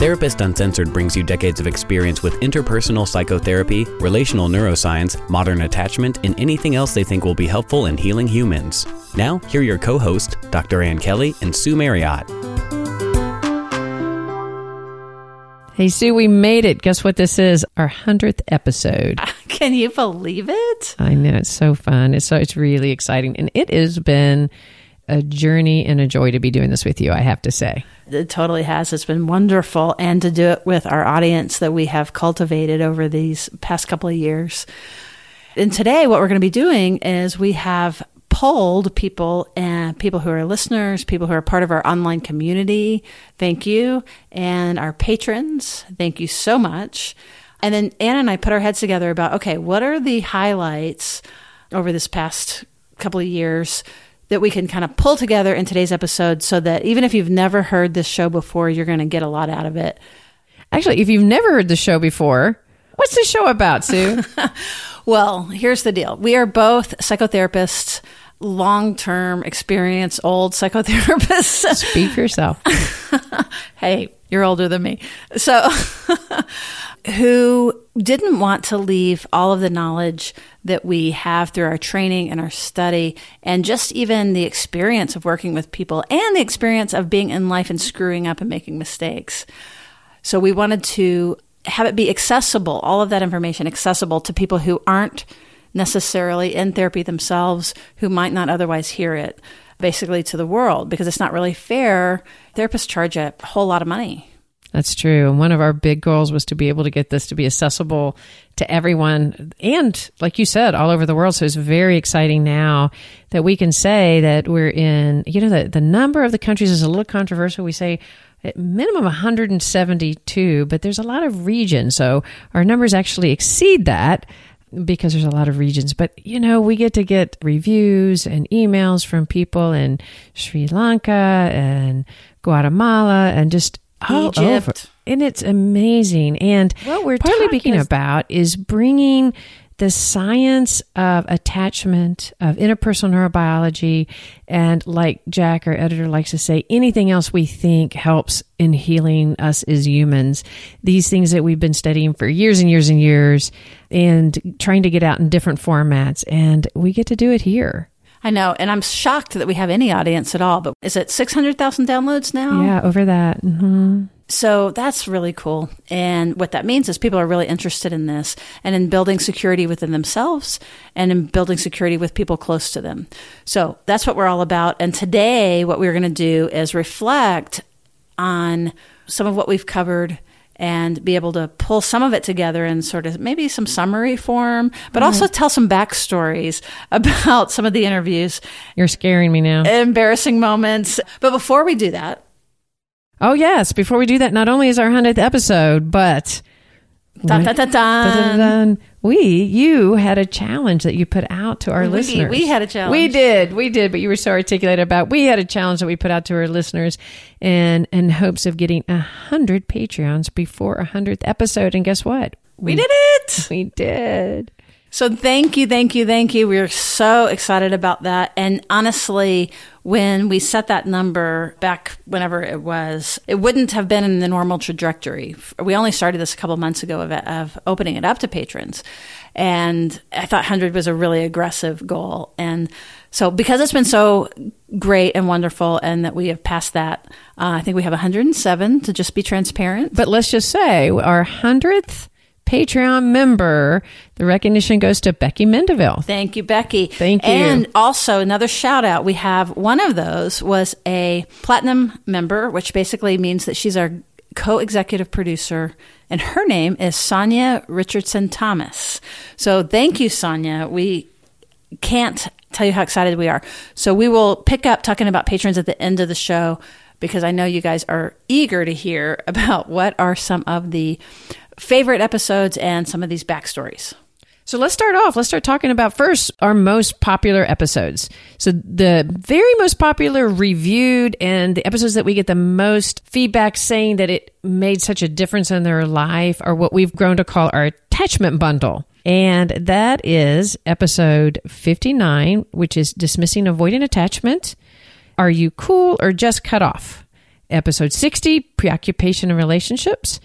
Therapist Uncensored brings you decades of experience with interpersonal psychotherapy, relational neuroscience, modern attachment, and anything else they think will be helpful in healing humans. Now, here are your co hosts, Dr. Ann Kelley and Sue Marriott. Hey, Sue, we made it. Guess what this is? Our 100th episode. Can you believe it? I know. It's so fun. It's so, it's really exciting. And it has been a journey and a joy to be doing this with you, I have to say. It totally has. It's been wonderful. And to do it with our audience that we have cultivated over these past couple of years. And today, what we're going to be doing is we have polled people and people who are listeners, people who are part of our online community. Thank you. And our patrons. Thank you so much. And then Anna and I put our heads together about okay, what are the highlights over this past couple of years that we can kind of pull together in today's episode so that even if you've never heard this show before, you're going to get a lot out of it. Actually, if you've never heard the show before, what's the show about, Sue? well, here's the deal we are both psychotherapists, long term experience, old psychotherapists. Speak for yourself. hey, you're older than me. So, who didn't want to leave all of the knowledge that we have through our training and our study, and just even the experience of working with people and the experience of being in life and screwing up and making mistakes. So, we wanted to have it be accessible, all of that information accessible to people who aren't necessarily in therapy themselves, who might not otherwise hear it, basically to the world, because it's not really fair. Therapists charge a whole lot of money that's true. And one of our big goals was to be able to get this to be accessible to everyone and, like you said, all over the world. So it's very exciting now that we can say that we're in, you know, the, the number of the countries is a little controversial. We say at minimum 172, but there's a lot of regions. So our numbers actually exceed that because there's a lot of regions. But, you know, we get to get reviews and emails from people in Sri Lanka and Guatemala and just all Egypt. over. And it's amazing. And what we're partly talking about is bringing the science of attachment, of interpersonal neurobiology, and like Jack, our editor, likes to say, anything else we think helps in healing us as humans. These things that we've been studying for years and years and years and trying to get out in different formats. And we get to do it here. I know, and I'm shocked that we have any audience at all. But is it 600,000 downloads now? Yeah, over that. hmm So that's really cool. And what that means is people are really interested in this and in building security within themselves and in building security with people close to them. So that's what we're all about. And today, what we're going to do is reflect on some of what we've covered and be able to pull some of it together in sort of maybe some summary form, but also mm-hmm. tell some backstories about some of the interviews, You're scaring me now. embarrassing moments. But before we do that, Oh, yes. Before we do that, not only is our 100th episode, but dun, dun, dun, dun. We, you had a challenge that you put out to our We- listeners. we had a challenge. We did. We did, but you were so articulate about we had a challenge that we put out to our listeners and in hopes of getting a 100 Patreons before a 100th episode. And guess what? we did it. We did. So thank you, thank you, thank you. We're so excited about that. And honestly, when we set that number back whenever it was, it wouldn't have been in the normal trajectory. We only started this a couple months ago of, of opening it up to patrons. And I thought 100 was a really aggressive goal. And so because it's been so great and wonderful and that we have passed that, uh, I think we have 107 to just be transparent. But let's just say our 100th Patreon member, the recognition goes to Becky Mandeville. Thank you, Becky. Thank you. And also another shout out. We have one of those was a platinum member, which basically means that she's our co-executive producer, and her name is Sonia Richardson Thomas. So thank you, Sonia. We can't tell you how excited we are. So we will pick up talking about patrons at the end of the show. because I know you guys are eager to hear about what are some of the favorite episodes and some of these backstories. So let's start off. Let's start talking about first our most popular episodes. So the very most popular reviewed and the episodes that we get the most feedback saying that it made such a difference in their life are what we've grown to call our attachment bundle. And that is episode 59, which is dismissing avoidant attachment. Are you cool or just cut off? Episode 60, preoccupation and relationships.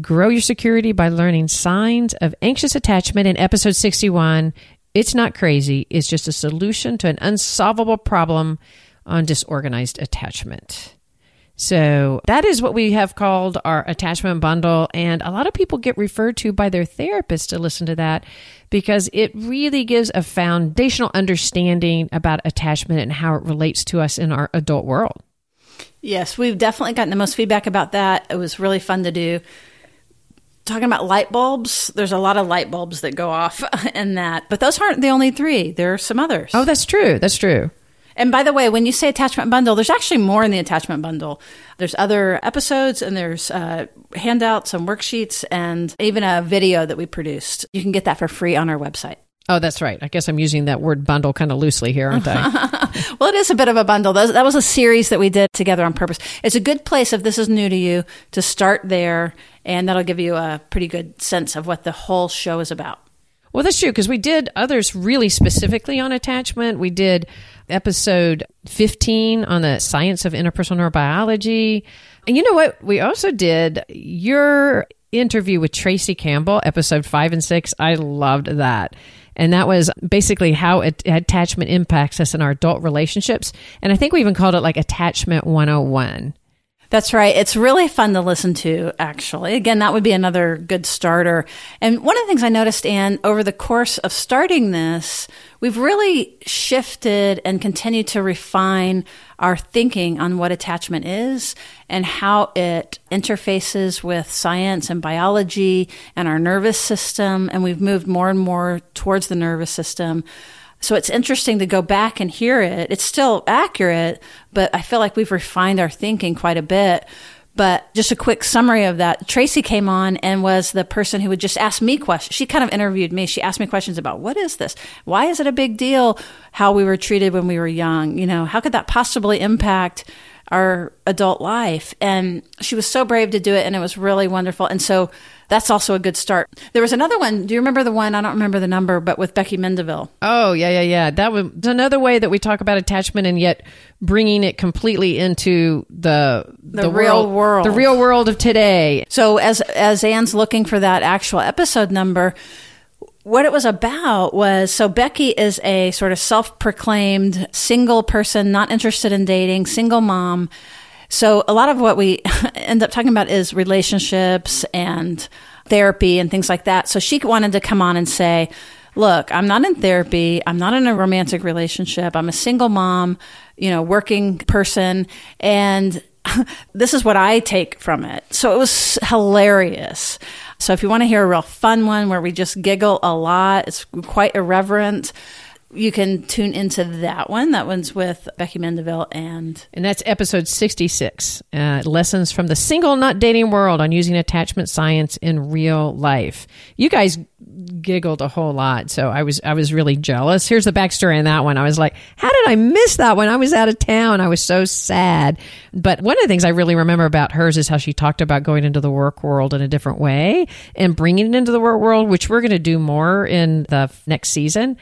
Grow your security by learning signs of anxious attachment in episode 61. It's not crazy, it's just a solution to an unsolvable problem on disorganized attachment. So that is what we have called our attachment bundle. And a lot of people get referred to by their therapist to listen to that because it really gives a foundational understanding about attachment and how it relates to us in our adult world. Yes, we've definitely gotten the most feedback about that. It was really fun to do talking about light bulbs, there's a lot of light bulbs that go off in that, but those aren't the only three. There are some others. Oh, that's true. That's true. And by the way, when you say attachment bundle, there's actually more in the attachment bundle. There's other episodes and there's uh, handouts and worksheets and even a video that we produced. You can get that for free on our website. Oh, that's right. I guess I'm using that word bundle kind of loosely here, aren't I? well, it is a bit of a bundle. That was a series that we did together on purpose. It's a good place if this is new to you to start there, and that'll give you a pretty good sense of what the whole show is about. Well, that's true because we did others really specifically on attachment. We did episode 15 on the science of interpersonal neurobiology. And you know what? We also did your interview with Tracy Campbell, episode five and six. I loved that. And that was basically how attachment impacts us in our adult relationships. And I think we even called it like Attachment 101. That's right. It's really fun to listen to, actually. Again, that would be another good starter. And one of the things I noticed, Ann, over the course of starting this, we've really shifted and continued to refine our thinking on what attachment is and how it interfaces with science and biology and our nervous system. And we've moved more and more towards the nervous system. So it's interesting to go back and hear it. It's still accurate, but I feel like we've refined our thinking quite a bit. But just a quick summary of that. Tracy came on and was the person who would just ask me questions. She kind of interviewed me. She asked me questions about what is this? Why is it a big deal how we were treated when we were young? You know, how could that possibly impact our adult life? And she was so brave to do it and it was really wonderful. And so that's also a good start. There was another one. Do you remember the one? I don't remember the number, but with Becky Mandeville. Oh, yeah, yeah, yeah. That was another way that we talk about attachment and yet bringing it completely into the the, the real world, world, the real world of today. So as as Ann's looking for that actual episode number, what it was about was so Becky is a sort of self proclaimed single person, not interested in dating, single mom so a lot of what we end up talking about is relationships and therapy and things like that. So she wanted to come on and say, look, I'm not in therapy. I'm not in a romantic relationship. I'm a single mom, you know, working person. And this is what I take from it. So it was hilarious. So if you want to hear a real fun one where we just giggle a lot, it's quite irreverent you can tune into that one. That one's with Becky Mandeville and and that's episode sixty six. Uh, lessons from the single not dating world on using attachment science in real life. You guys giggled a whole lot, so I was I was really jealous. Here's the backstory on that one. I was like, how did I miss that one? I was out of town. I was so sad. But one of the things I really remember about hers is how she talked about going into the work world in a different way and bringing it into the work world, which we're going to do more in the next season.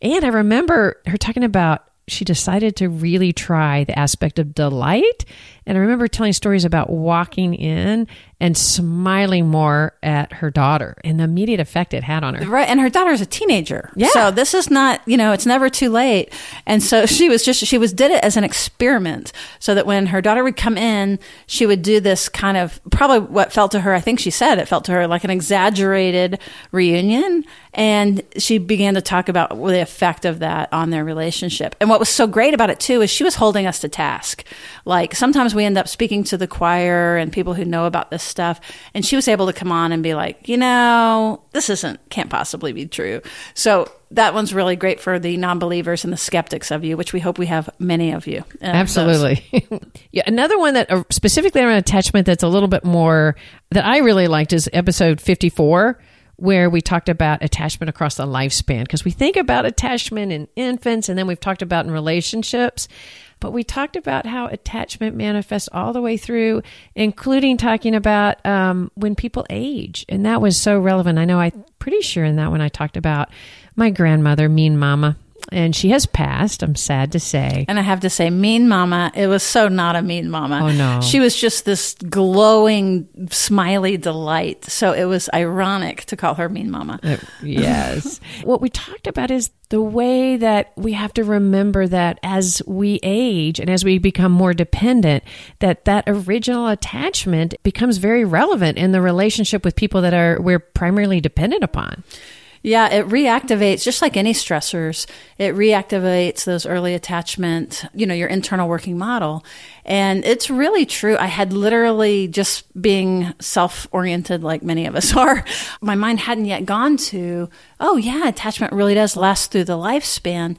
And I remember her talking about she decided to really try the aspect of delight. And I remember telling stories about walking in and smiling more at her daughter and the immediate effect it had on her. Right. And her daughter's a teenager. Yeah. So this is not, you know, it's never too late. And so she was just, she was, did it as an experiment so that when her daughter would come in, she would do this kind of, probably what felt to her, I think she said it felt to her like an exaggerated reunion. And she began to talk about the effect of that on their relationship. And what was so great about it too is she was holding us to task. Like sometimes we end up speaking to the choir and people who know about this stuff. And she was able to come on and be like, you know, this isn't, can't possibly be true. So that one's really great for the non believers and the skeptics of you, which we hope we have many of you. Uh, Absolutely. yeah. Another one that uh, specifically around attachment that's a little bit more that I really liked is episode 54 where we talked about attachment across the lifespan because we think about attachment in infants and then we've talked about in relationships but we talked about how attachment manifests all the way through including talking about um, when people age and that was so relevant. I know i'm pretty sure in that one i talked about my grandmother mean mama and she has passed. I'm sad to say. And I have to say, mean mama, it was so not a mean mama. Oh, no. She was just this glowing, smiley delight. So it was ironic to call her mean mama. Uh, yes. what we talked about is the way that we have to remember that as we age and as we become more dependent, that that original attachment becomes very relevant in the relationship with people that are we're primarily dependent upon. Yeah, it reactivates just like any stressors. It reactivates those early attachment, you know, your internal working model. And it's really true. I had literally just being self-oriented like many of us are. My mind hadn't yet gone to, oh yeah, attachment really does last through the lifespan.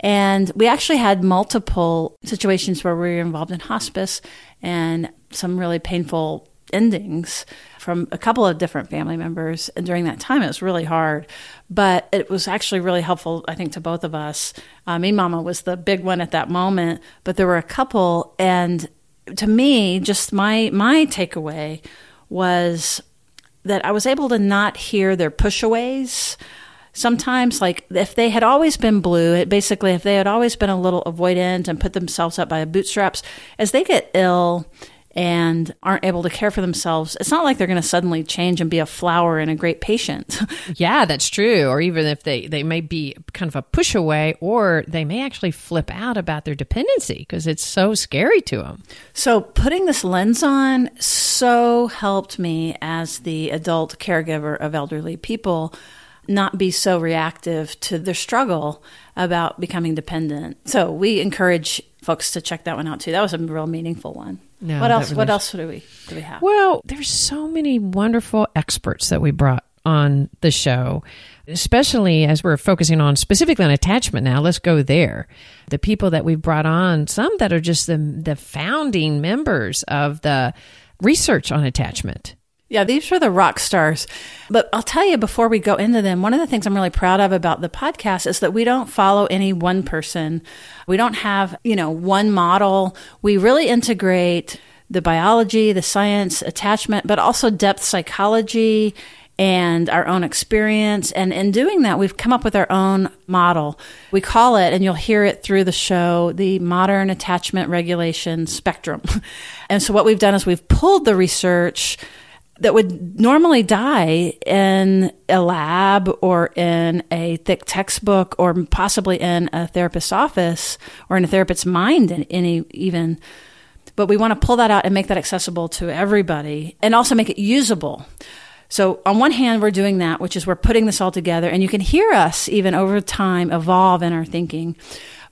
And we actually had multiple situations where we were involved in hospice and some really painful endings from a couple of different family members. And during that time, it was really hard, but it was actually really helpful, I think, to both of us. Uh, me, Mama was the big one at that moment, but there were a couple. And to me, just my, my takeaway was that I was able to not hear their pushaways sometimes like if they had always been blue it basically if they had always been a little avoidant and put themselves up by bootstraps as they get ill and aren't able to care for themselves, it's not like they're going to suddenly change and be a flower and a great patient. yeah, that's true. Or even if they, they may be kind of a push away, or they may actually flip out about their dependency because it's so scary to them. So, putting this lens on so helped me as the adult caregiver of elderly people not be so reactive to their struggle about becoming dependent. So, we encourage folks to check that one out too. That was a real meaningful one. No, what else? Really what else do we do we have? Well, there's so many wonderful experts that we brought on the show, especially as we're focusing on specifically on attachment now. Let's go there. The people that we've brought on, some that are just the the founding members of the research on attachment. Yeah, these are the rock stars. But I'll tell you before we go into them, one of the things I'm really proud of about the podcast is that we don't follow any one person. We don't have, you know, one model. We really integrate the biology, the science, attachment, but also depth psychology and our own experience. And in doing that, we've come up with our own model. We call it, and you'll hear it through the show, the modern attachment regulation spectrum. and so what we've done is we've pulled the research that would normally die in a lab or in a thick textbook or possibly in a therapist's office or in a therapist's mind in any even. But we want to pull that out and make that accessible to everybody and also make it usable. So on one hand we're doing that which is we're putting this all together and you can hear us even over time evolve in our thinking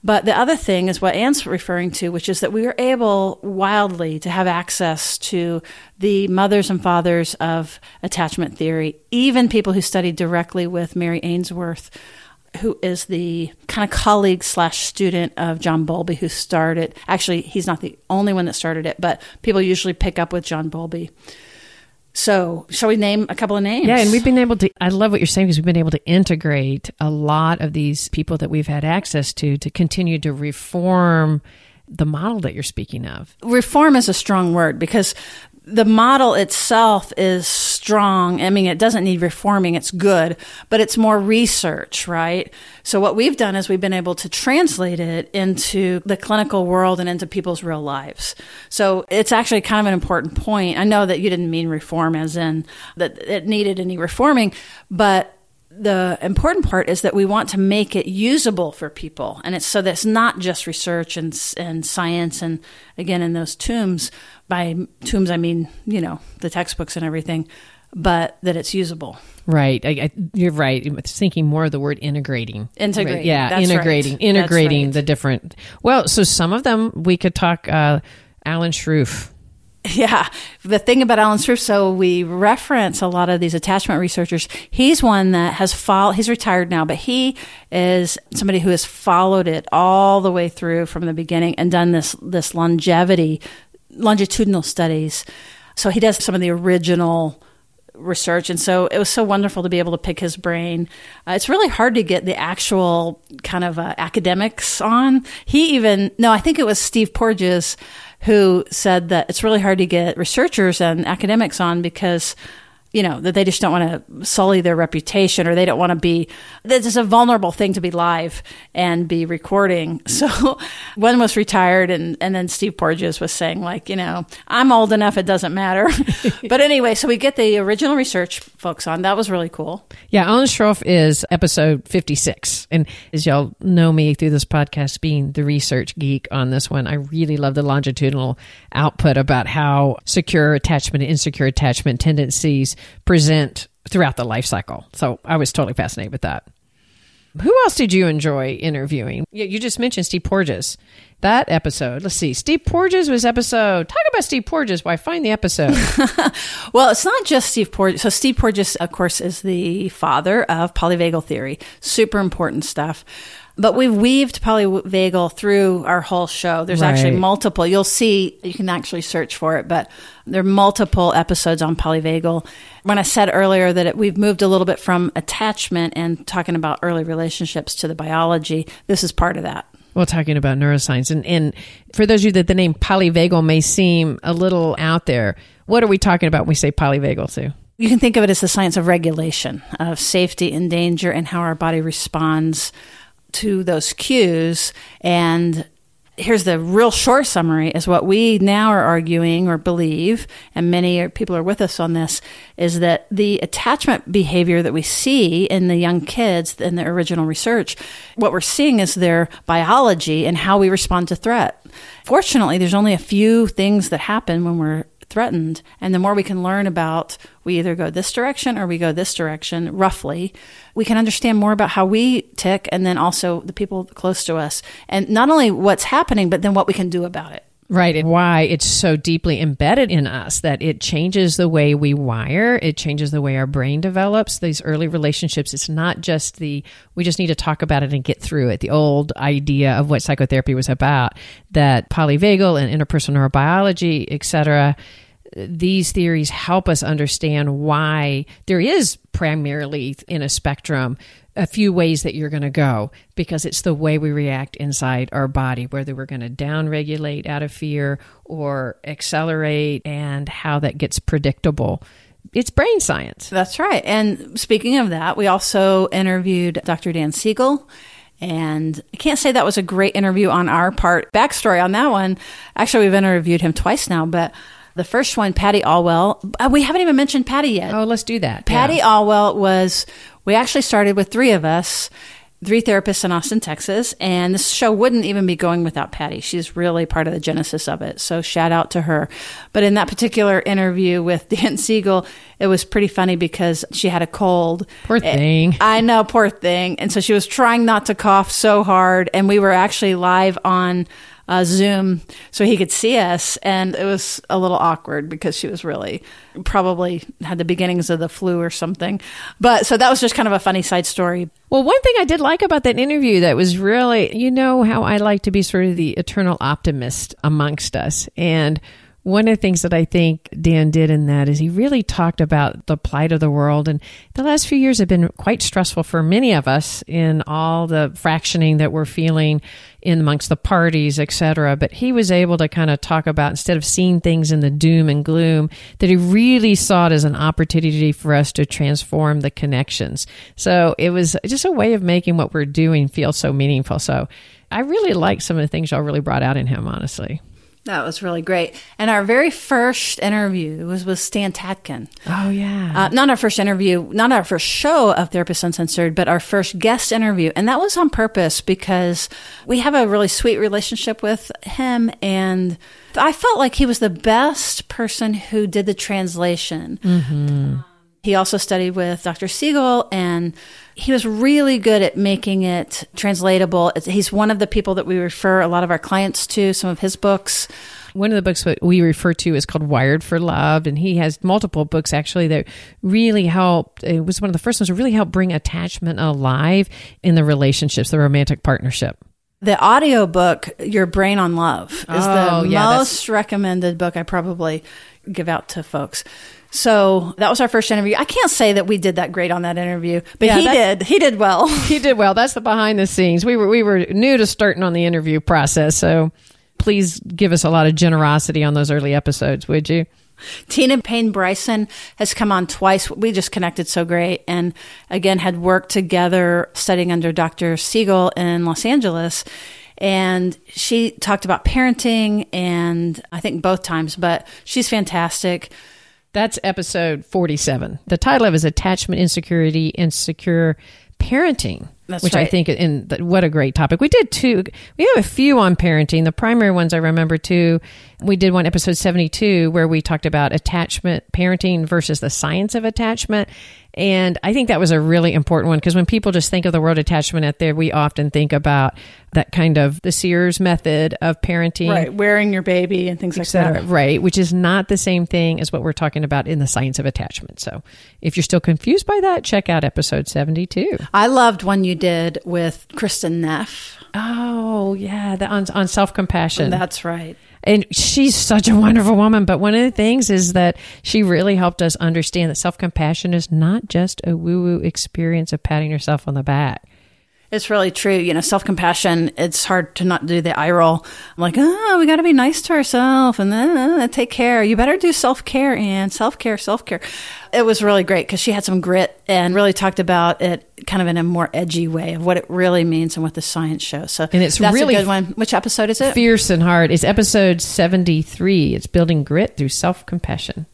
but the other thing is what Ann's referring to, which is that we were able wildly to have access to the mothers and fathers of attachment theory, even people who studied directly with Mary Ainsworth who is the kind of colleague slash student of John Bowlby, who started. Actually, he's not the only one that started it, but people usually pick up with John Bowlby. So, shall we name a couple of names? Yeah, and we've been able to, I love what you're saying because we've been able to integrate a lot of these people that we've had access to to continue to reform the model that you're speaking of. Reform is a strong word because the model itself is strong. I mean, it doesn't need reforming. It's good, but it's more research, right? So what we've done is we've been able to translate it into the clinical world and into people's real lives. So it's actually kind of an important point. I know that you didn't mean reform as in that it needed any reforming, but the important part is that we want to make it usable for people and it's so that it's not just research and, and science and again in those tombs by tombs i mean you know the textbooks and everything but that it's usable right I, I, you're right I'm thinking more of the word integrating integrating right? yeah That's integrating right. integrating right. the different well so some of them we could talk uh, alan Sroufe Yeah. The thing about Alan Sroufe, so we reference a lot of these attachment researchers. He's one that has followed, he's retired now, but he is somebody who has followed it all the way through from the beginning and done this, this longevity, longitudinal studies. So he does some of the original research. And so it was so wonderful to be able to pick his brain. Uh, it's really hard to get the actual kind of uh, academics on. He even, no, I think it was Steve Porges who said that it's really hard to get researchers and academics on because you know that they just don't want to sully their reputation or they don't want to be this is a vulnerable thing to be live and be recording. So one was retired and and then steve porges was saying like you know i'm old enough it doesn't matter. But anyway so we get the original research folks on. That was really cool. Yeah alan Sroufe is episode 56 and as y'all know me through this podcast being the research geek on this one i really love the longitudinal output about how secure attachment and insecure attachment tendencies present throughout the life cycle. So I was totally fascinated with that. Who else did you enjoy interviewing? Yeah, you just mentioned Steve Porges. That episode, let's see. Steve Porges was episode. Talk about Steve Porges. Why find the episode? well, it's not just Steve Porges. So, Steve Porges, of course, is the father of polyvagal theory. Super important stuff. But we've weaved polyvagal through our whole show. There's right. actually multiple. You'll see, you can actually search for it, but there are multiple episodes on polyvagal. When I said earlier that it, we've moved a little bit from attachment and talking about early relationships to the biology, this is part of that. Well, talking about neuroscience. And, and for those of you that the name polyvagal may seem a little out there, what are we talking about when we say polyvagal, Sue? You can think of it as the science of regulation, of safety and danger, and how our body responds to those cues and here's the real short summary is what we now are arguing or believe and many people are with us on this is that the attachment behavior that we see in the young kids in the original research what we're seeing is their biology and how we respond to threat. Fortunately there's only a few things that happen when we're threatened. And the more we can learn about, we either go this direction or we go this direction, roughly, we can understand more about how we tick and then also the people close to us. And not only what's happening, but then what we can do about it. Right. And why it's so deeply embedded in us that it changes the way we wire, it changes the way our brain develops. These early relationships, it's not just the, we just need to talk about it and get through it. The old idea of what psychotherapy was about, that polyvagal and interpersonal neurobiology, et cetera, these theories help us understand why there is primarily in a spectrum a few ways that you're going to go because it's the way we react inside our body, whether we're going to downregulate out of fear or accelerate, and how that gets predictable. It's brain science. That's right. And speaking of that, we also interviewed Dr. Dan Siegel. And I can't say that was a great interview on our part. Backstory on that one actually, we've interviewed him twice now, but the first one, Patty Olwell. Uh, we haven't even mentioned Patty yet. Oh, let's do that. Patty yeah. Olwell was, we actually started with three of us, three therapists in Austin, Texas. And this show wouldn't even be going without Patty. She's really part of the genesis of it. So shout out to her. But in that particular interview with Dan Siegel, it was pretty funny because she had a cold. Poor eh, thing. I know, poor thing. And so she was trying not to cough so hard. And we were actually live on uh, Zoom so he could see us. And it was a little awkward because she was really probably had the beginnings of the flu or something. But so that was just kind of a funny side story. Well, one thing I did like about that interview that was really, you know, how I like to be sort of the eternal optimist amongst us. And one of the things that I think Dan did in that is he really talked about the plight of the world. And the last few years have been quite stressful for many of us in all the fractioning that we're feeling in amongst the parties, etc. But he was able to kind of talk about instead of seeing things in the doom and gloom, that he really saw it as an opportunity for us to transform the connections. So it was just a way of making what we're doing feel so meaningful. So I really like some of the things y'all really brought out in him, honestly. That was really great. And our very first interview was with Stan Tatkin. Oh, yeah. Uh, not our first interview, not our first show of Therapist Uncensored, but our first guest interview. And that was on purpose because we have a really sweet relationship with him. And I felt like he was the best person who did the translation. Mm-hmm. He also studied with Dr. Siegel and he was really good at making it translatable. He's one of the people that we refer a lot of our clients to, some of his books. One of the books that we refer to is called Wired for Love, and he has multiple books actually that really helped. It was one of the first ones that really helped bring attachment alive in the relationships, the romantic partnership. The audio book, Your Brain on Love, is Oh, the yeah, most recommended book I probably give out to folks. So that was our first interview. I can't say that we did that great on that interview, but Yeah, he did. He did well. He did well. That's the behind the scenes. We were we were new to starting on the interview process, so please give us a lot of generosity on those early episodes, would you? Tina Payne Bryson has come on twice. We just connected so great. And again, had worked together studying under Dr. Siegel in Los Angeles. And she talked about parenting and I think both times, but she's fantastic. That's episode 47. The title of it is Attachment Insecurity and Secure Parenting. That's which I think, in th- what a great topic. We did two, we have a few on parenting. The primary ones I remember too. We did one episode 72 where we talked about attachment, parenting versus the science of attachment. And I think that was a really important one because when people just think of the word attachment out there, we often think about that kind of the Sears method of parenting Right. Wearing your baby and things like cetera, that. right? Which is not the same thing as what we're talking about in the science of attachment. So, if you're still confused by that, check out episode 72. I loved one you did with Kristin Neff. Oh, yeah, the, on, on self compassion. That's right. And she's such a wonderful woman. But one of the things is that she really helped us understand that self compassion is not just a woo woo experience of patting yourself on the back. It's really true. You know, self compassion, it's hard to not do the eye roll. I'm like, oh, we got to be nice to ourselves and then uh, take care. You better do self care and self care, self care. It was really great because she had some grit and really talked about it kind of in a more edgy way of what it really means and what the science shows. So, And it's that's really a good one. Which episode is it? Fierce and Hard is episode 73. It's building grit through self compassion.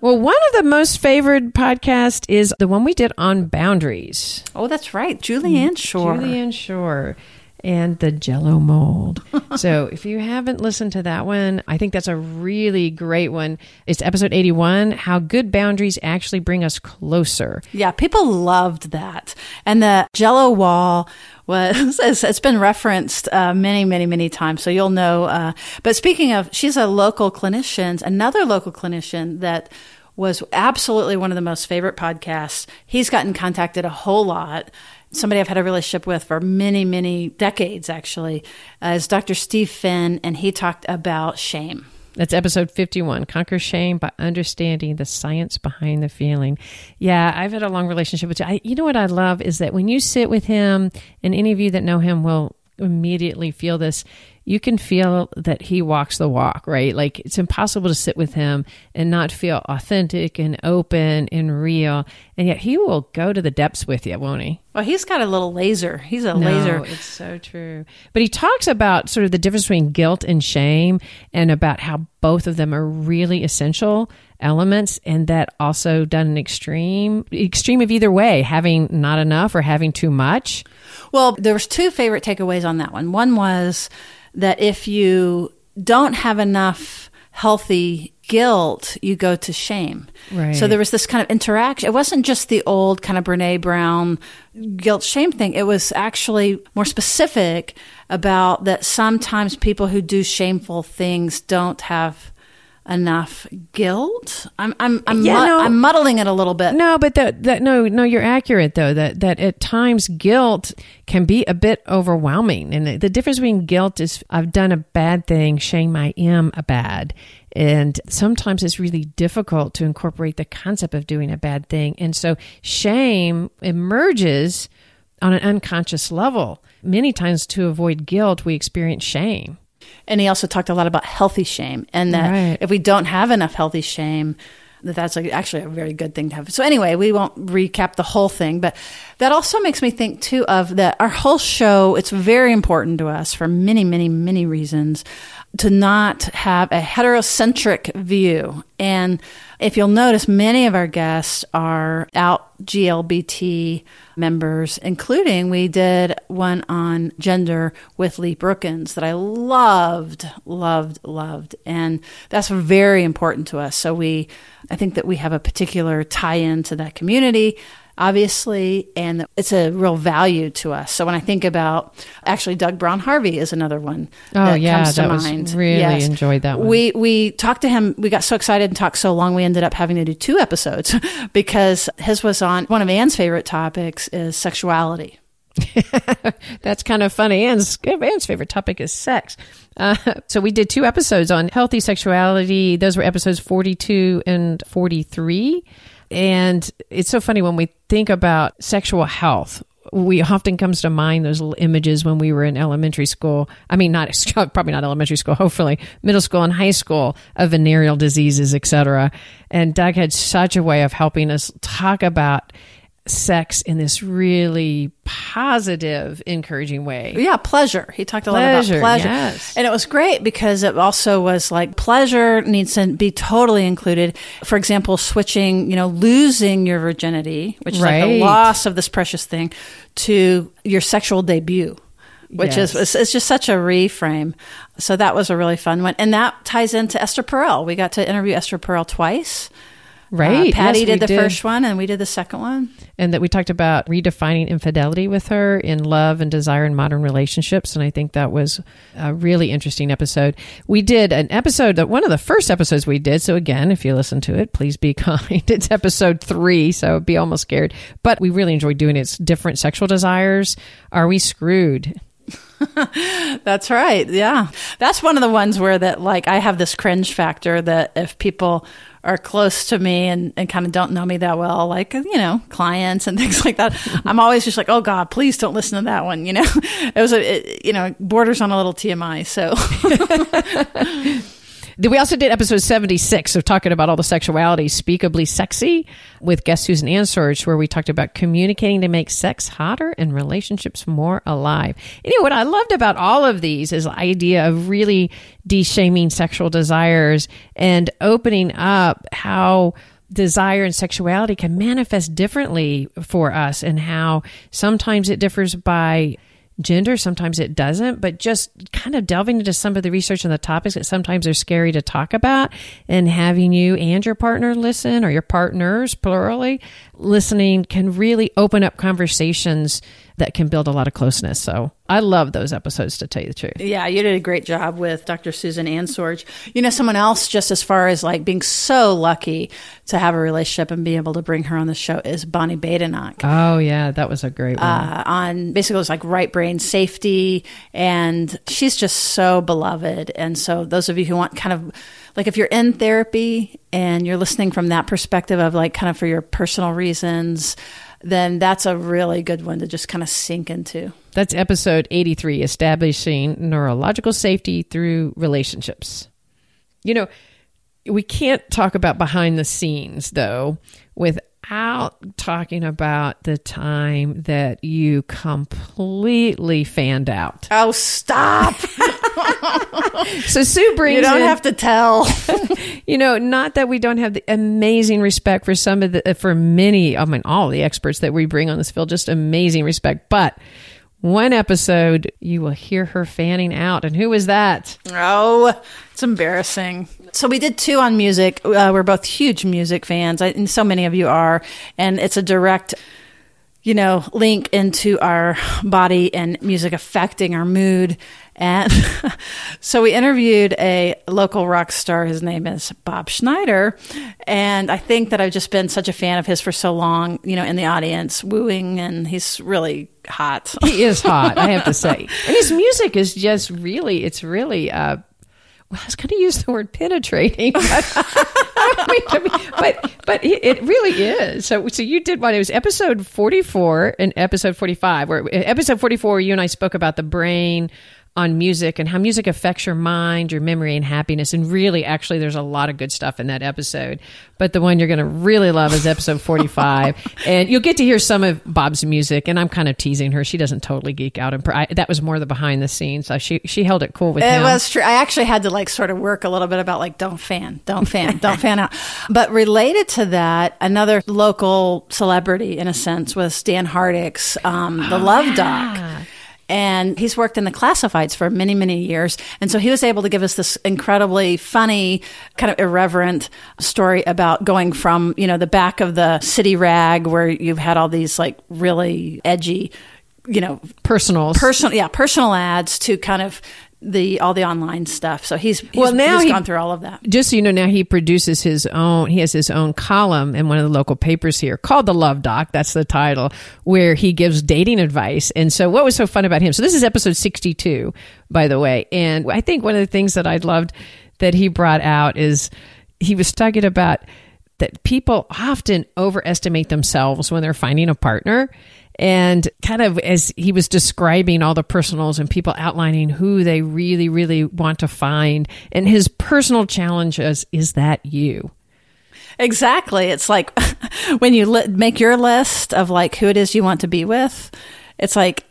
Well, one of the most favored podcasts is the one we did on boundaries. Oh, that's right. Julianne mm, Shore. Julianne Shore and the Jello mold. so, if you haven't listened to that one, I think that's a really great one. It's episode 81 How Good Boundaries Actually Bring Us Closer. Yeah, people loved that. And the Jello wall was it's, been referenced uh, many, many, many times, so you'll know. Uh, but speaking of, she's a local clinician, another local clinician that was absolutely one of the most favorite podcasts. He's gotten contacted a whole lot. Somebody I've had a relationship with for many, many decades, actually, uh, is Dr. Steve Finn, and he talked about shame. That's episode 51 Conquer Shame by Understanding the Science Behind the Feeling. Yeah, I've had a long relationship with I, you know what I love is that when you sit with him, and any of you that know him will immediately feel this, you can feel that he walks the walk, right? Like it's impossible to sit with him and not feel authentic and open and real. And yet he will go to the depths with you, won't he? Well, he's got a little laser. He's a No, laser. It's so true. But he talks about sort of the difference between guilt and shame and about how both of them are really essential elements and that also done an extreme extreme of either way, having not enough or having too much. Well, there was two favorite takeaways on that one. One was that if you don't have enough healthy guilt, you go to shame. Right. So there was this kind of interaction. It wasn't just the old kind of Brene Brown guilt shame thing. It was actually more specific about that sometimes people who do shameful things don't have enough guilt. I'm I'm I'm, Yeah, mud- no. I'm muddling it a little bit. No, but that that no no you're accurate though that that at times guilt can be a bit overwhelming and the, the difference between guilt is I've done a bad thing, shame I am a bad. And sometimes it's really difficult to incorporate the concept of doing a bad thing. And so shame emerges on an unconscious level. Many times to avoid guilt, we experience shame. And he also talked a lot about healthy shame and that Right. if we don't have enough healthy shame, that that's actually a very good thing to have. So anyway, we won't recap the whole thing, but that also makes me think too of that our whole show, it's very important to us for many, many, many reasons to not have a heterocentric view. And if you'll notice, many of our guests are out GLBT members, including we did one on gender with Lee Brookins that I loved, loved, loved. And that's very important to us. So we, I think that we have a particular tie in to that community. Obviously, and it's a real value to us. So when I think about actually Doug Braun-Harvey is another one. Oh that yeah, comes to that was mind. really Yes. enjoyed that one. We we talked to him. We got so excited and talked so long. We ended up having to do two episodes because his was on one of Ann's favorite topics is sexuality. That's kind of funny. Ann's, Ann's favorite topic is sex. Uh, so we did two episodes on healthy sexuality. Those were episodes 42 and 43. And it's so funny when we think about sexual health. We often comes to mind those little images when we were in elementary school. I mean, not probably not elementary school, hopefully middle school and high school of venereal diseases, etc. And Doug had such a way of helping us talk about sex in this really positive, encouraging way. Yeah, pleasure. He talked a Pleasure, lot about pleasure. yes. And it was great because it also was like pleasure needs to be totally included. For example, switching, you know, losing your virginity, which is like the loss of this precious thing, to your sexual debut. Which Yes. is it's just such a reframe. So that was a really fun one, and that ties into Esther Perel. We got to interview Esther Perel twice. Right. Uh, Patty Yes, did the did. first one, and we did the second one. and that we talked about redefining infidelity with her in love and desire in modern relationships. And i think that was a really interesting episode. We did an episode that one of the first episodes we did. So again if you listen to it please be kind. It's episode three so be almost scared. But we really enjoyed doing it. It's different sexual desires. Are we screwed That's right. Yeah. That's one of the ones where that like I have this cringe factor that if people are close to me and, and kind of don't know me that well, like, you know, clients and things like that, I'm always just like, oh God, please don't listen to that one. You know, it was, a, it, you know, borders on a little TMI. So We also did episode 76 of talking about all the sexuality, Speakably Sexy, with guest Susan Ansorge, where we talked about communicating to make sex hotter and relationships more alive. Anyway, what I loved about all of these is the idea of really de-shaming sexual desires and opening up how desire and sexuality can manifest differently for us and how sometimes it differs by gender sometimes it doesn't but just kind of delving into some of the research and the topics that sometimes are scary to talk about and having you and your partner listen or your partners plurally listening can really open up conversations that can build a lot of closeness so i love those episodes to tell you the truth Yeah, you did a great job with Dr. Susan Ansorge. You know, someone else, just as far as like being so lucky to have a relationship and be able to bring her on the show is Bonnie Badenoch. oh yeah that was a great one uh, on basically it was like right brain safety and she's just so beloved and so those of you who want kind of like if you're in therapy and you're listening from that perspective of like kind of for your personal reasons then that's a really good one to just kind of sink into That's episode 83 Establishing Neurological Safety Through Relationships. You know, we can't talk about behind the scenes, though, without talking about the time that you completely fanned out. oh stop So Sue brings you don't in- have to tell you know, not that we don't have the amazing respect for some of the, uh, for many, I mean, all the experts that we bring on this field, just amazing respect. But one episode, you will hear her fanning out. And who was that? Oh, it's embarrassing. So we did two on music. Uh, we're both huge music fans, I, and so many of you are. And it's a direct, you know, link into our body and music affecting our mood. And so we interviewed a local rock star. His name is Bob Schneider. And I think that I've just been such a fan of his for so long, you know, in the audience, wooing, and he's really hot. He is hot, I have to say. And his music is just really, it's really, uh, well, I was going to use the word penetrating, but, I mean, I mean, but, but it really is. So, so you did what? It was episode 44 and episode 45, where episode 44, you and I spoke about the brain on music and how music affects your mind, your memory, and happiness. And really, actually, there's a lot of good stuff in that episode. But the one you're going to really love is episode 45. and you'll get to hear some of Bob's music. And I'm kind of teasing her. She doesn't totally geek out. And I, that was more the behind the scenes. So she, she held it cool with It him. was true. I actually had to like sort of work a little bit about like don't fan, don't fan, don't fan out. But related to that, another local celebrity in a sense was Dan Hardick's um, The Love Doc. And he's worked in the classifieds for many, many years. And so he was able to give us this incredibly funny, kind of irreverent story about going from, you know, the back of the city rag where you've had all these like really edgy, you know, Personals. personal, yeah, personal ads to kind of the all the online stuff. So he's, he's Well, now he's he- gone through all of that. just so you know, now he produces his own. He has his own column in one of the local papers here called the Love Doc. That's the title, where he gives dating advice. And so, what was so fun about him? So, this is episode sixty-two, by the way. And I think one of the things that I loved that he brought out is he was talking about that people often overestimate themselves when they're finding a partner. And kind of as he was describing all the personals and people outlining who they really, really want to find, and his personal challenge is, is that you? Exactly. It's like when you li- make your list of like who it is you want to be with, it's like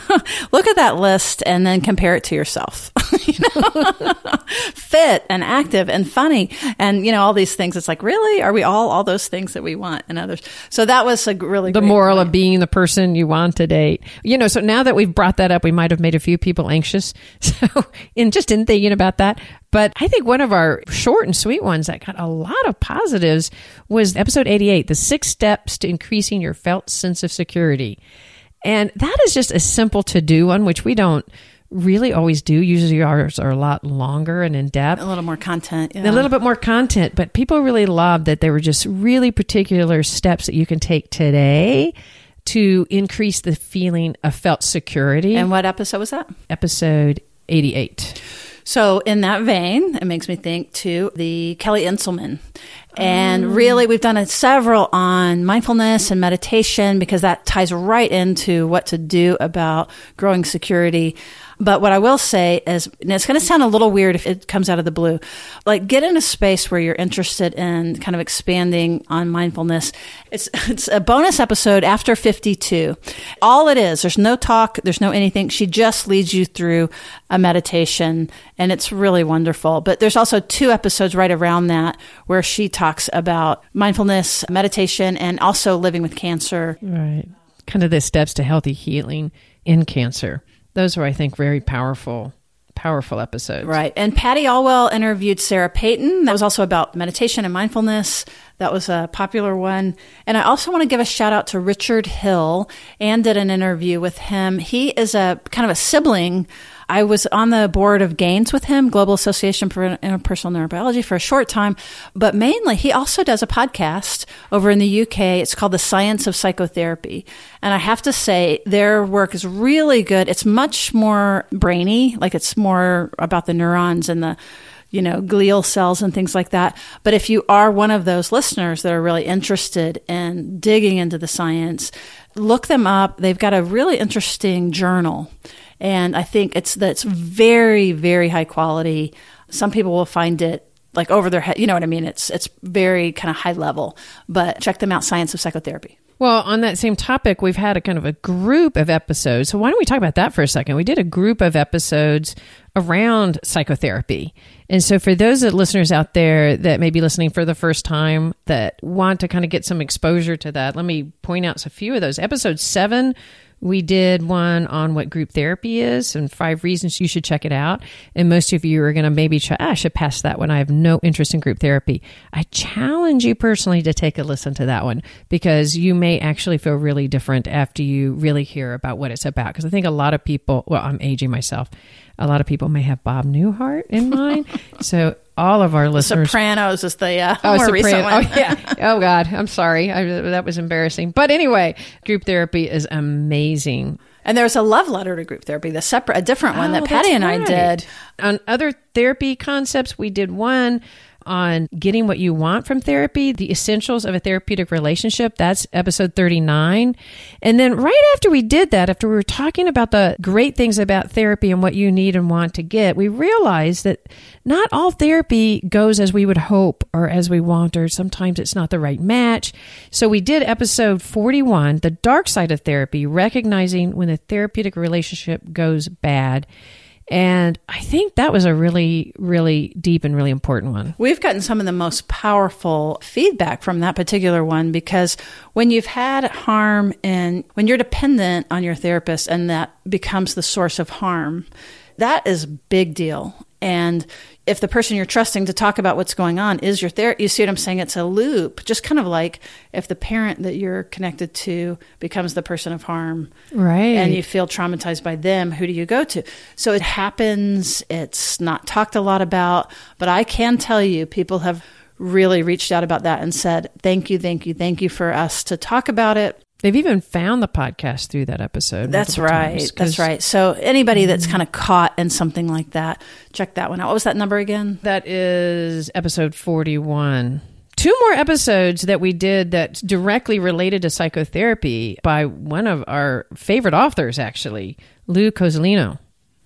look at that list and then compare it to yourself. Fit and active and funny and you know all these things. It's like really are we all all those things that we want and others. So that was a really The moral point. of being the person you want to date. You know, so now that we've brought that up, we might have made a few people anxious. So, in just in thinking about that. But I think one of our short and sweet ones that got a lot of positives was episode 88, the six steps to increasing your felt sense of security. And that is just a simple to do one, which we don't really always do. Usually ours are a lot longer and in depth a little more content. a little bit more content, but people really loved that there were just really particular steps that you can take today to increase the feeling of felt security. And what episode was that? episode 88. So, in that vein, it makes me think to the Kelly Inselman. And oh. really, we've done a, several on mindfulness and meditation because that ties right into what to do about growing security. But what I will say is, and it's going to sound a little weird if it comes out of the blue, like get in a space where you're interested in kind of expanding on mindfulness. It's, it's a bonus episode after 52. All it is, there's no talk, there's no anything. She just leads you through a meditation and it's really wonderful. But there's also two episodes right around that where she talks about mindfulness, meditation, and also living with cancer. Right. Kind of the steps to healthy healing in cancer. Those were, I think, very powerful, powerful episodes. Right. And Patty Olwell interviewed Sarah Peyton. That was also about meditation and mindfulness. That was a popular one. And I also want to give a shout out to Richard Hill and did an interview with him. He is a kind of a sibling. I was on the board of GAINS with him, Global Association for Interpersonal Neurobiology, for a short time. But mainly, he also does a podcast over in the UK. It's called The Science of Psychotherapy. And I have to say, their work is really good. It's much more brainy, like it's more about the neurons and the you know, glial cells and things like that. But if you are one of those listeners that are really interested in digging into the science, look them up. They've got a really interesting journal. And I think it's that's very, very high quality. Some people will find it like over their head. You know what I mean? It's it's very kind of high level. But check them out, Science of Psychotherapy. Well, on that same topic, we've had a kind of a group of episodes. So why don't we talk about that for a second? We did a group of episodes around psychotherapy. And so for those listeners out there that may be listening for the first time that want to kind of get some exposure to that, let me point out a few of those. Episode 7 we did one on what group therapy is and five reasons you should check it out. And most of you are going to maybe try, ah, I should pass that one. I have no interest in group therapy. I challenge you personally to take a listen to that one because you may actually feel really different after you really hear about what it's about. Because I think a lot of people, well, I'm aging myself. A lot of people may have Bob Newhart in mind. so all of our listeners Sopranos is the uh, Oh, more Soprano. recent one. Oh, yeah. Oh, God. I'm sorry. I, that was embarrassing. But anyway, group therapy is amazing. And there's a love letter to group therapy, the separate, a different one Oh, that Patty and I did. On other therapy concepts, we did one on getting what you want from therapy, the essentials of a therapeutic relationship. That's episode 39. And then right after we did that, after we were talking about the great things about therapy and what you need and want to get, we realized that not all therapy goes as we would hope or as we want, or sometimes it's not the right match. So we did episode 41, the dark side of therapy, recognizing when the therapeutic relationship goes bad. And I think that was a really, really deep and really important one. We've gotten some of the most powerful feedback from that particular one because when you've had harm and when you're dependent on your therapist and that becomes the source of harm, that is big deal. And if the person you're trusting to talk about what's going on is your therapist, you see what I'm saying? It's a loop, just kind of like if the parent that you're connected to becomes the person of harm, right? And you feel traumatized by them, who do you go to? So it happens. It's not talked a lot about, but I can tell you, people have really reached out about that and said, "Thank you, thank you, thank you for us to talk about it." They've even found the podcast through that episode. That's right. Times, that's right. So anybody that's kind of caught in something like that, check that one out. What was that number again? That is episode 41. Two more episodes that we did that directly related to psychotherapy by one of our favorite authors, actually, Lou Cozolino.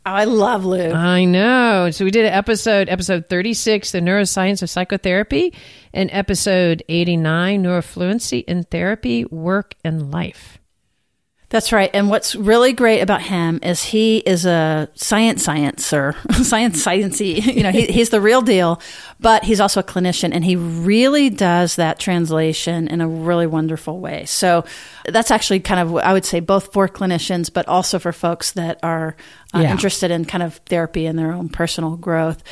Oh, I love Lou. I know. So we did an episode, episode 36, The Neuroscience of Psychotherapy, and episode 89, Neurofluency in Therapy, Work, and Life. That's right. And what's really great about him is he is a science sciencer, science sciencey. You know, he, he's the real deal, but he's also a clinician and he really does that translation in a really wonderful way. So that's actually kind of, I would say, both for clinicians, but also for folks that are uh, yeah. interested in kind of therapy and their own personal growth.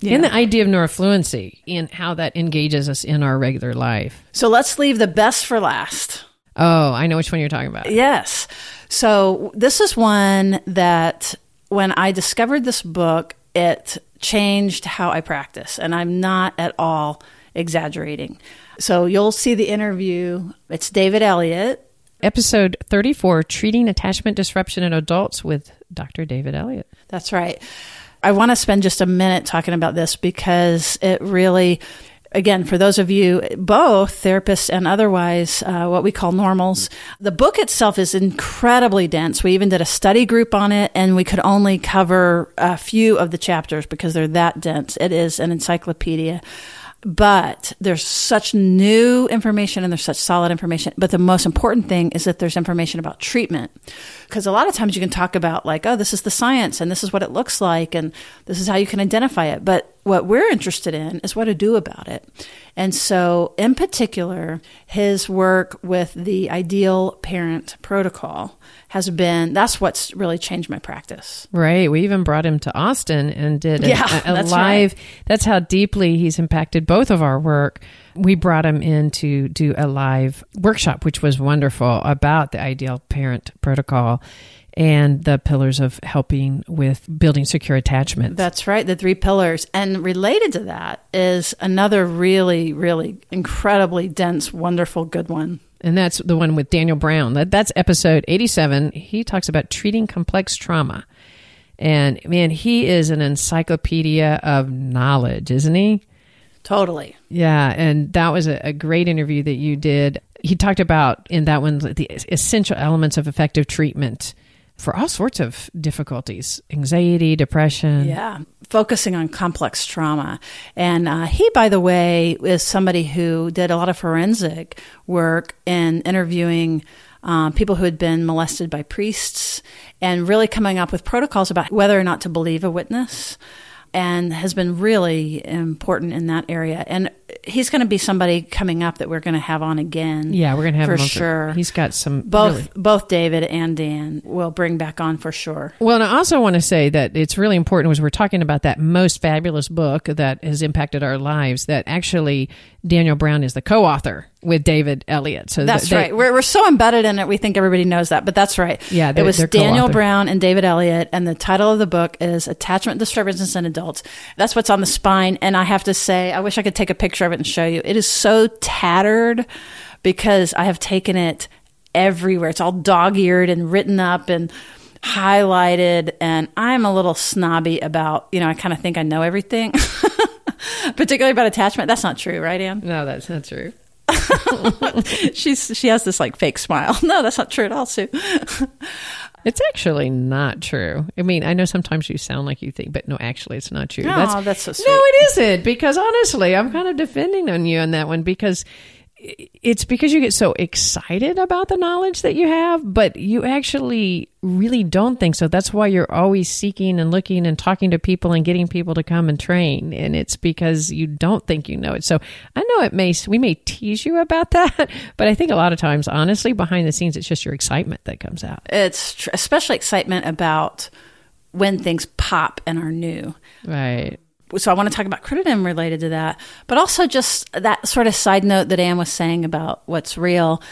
Yeah. And the idea of neurofluency and how that engages us in our regular life. So let's leave the best for last. Oh, I know which one you're talking about. Yes. So this is one that when I discovered this book, it changed how I practice. And I'm not at all exaggerating. So you'll see the interview. It's David Elliott. Episode 34 Treating Attachment Disruption in Adults with Dr. David Elliott. That's right. I want to spend just a minute talking about this because it really again, for those of you, both therapists and otherwise, uh, what we call normals, the book itself is incredibly dense. We even did a study group on it, and we could only cover a few of the chapters because they're that dense. It is an encyclopedia. But there's such new information and there's such solid information. But the most important thing is that there's information about treatment. Because a lot of times you can talk about, like, oh, this is the science and this is what it looks like and this is how you can identify it. But what we're interested in is what to do about it. And so, in particular, his work with the ideal parent protocol has been that's what's really changed my practice. Right. We even brought him to Austin and did a, yeah, a, a that's live. Right. That's how deeply he's impacted both of our work. We brought him in to do a live workshop, which was wonderful about the ideal parent protocol and the pillars of helping with building secure attachment. That's right, the three pillars. And related to that is another really, really incredibly dense, wonderful, good one. And that's the one with Daniel Brown. That, that's episode 87. He talks about treating complex trauma. And man, he is an encyclopedia of knowledge, isn't he? Totally. Yeah. And that was a, a great interview that you did. He talked about in that one the essential elements of effective treatment for all sorts of difficulties anxiety, depression. Yeah, focusing on complex trauma. And uh, he, by the way, is somebody who did a lot of forensic work in interviewing. Uh, people who had been molested by priests and really coming up with protocols about whether or not to believe a witness and has been really important in that area. And he's going to be somebody coming up that we're going to have on again. Yeah, we're going to have for sure. He's got some both really- both David and Dan will bring back on for sure. Well, and I also want to say that it's really important as we're talking about that most fabulous book that has impacted our lives. That actually Daniel Brown is the co-author with David Elliott. So that's they, right. We're, we're so embedded in it. We think everybody knows that, but that's right. Yeah, it was Daniel Brown and David Elliott, and the title of the book is Attachment Disturbances in Adults. That's what's on the spine, and I have to say, I wish I could take a picture of it and show you. It is so tattered because I have taken it everywhere. It's all dog-eared and written up and highlighted, and I'm a little snobby about, you know, I kind of think I know everything. particularly about attachment. That's not true, right, Ann? No, that's not true. She's she has this like fake smile. No, that's not true at all, Sue. It's actually not true. I mean, I know sometimes you sound like you think, but no, actually, it's not true. No, that's, that's so sweet. No, it isn't. Because honestly, I'm kind of defending on you on that one because it's because you get so excited about the knowledge that you have, but you actually really don't think so. That's why you're always seeking and looking and talking to people and getting people to come and train. And it's because you don't think you know it. So I know it may, we may tease you about that, but I think a lot of times, honestly, behind the scenes, it's just your excitement that comes out. It's tr- especially excitement about when things pop and are new. Right so I want to talk about criticism related to that, but also just that sort of side note that Ann was saying about what's real.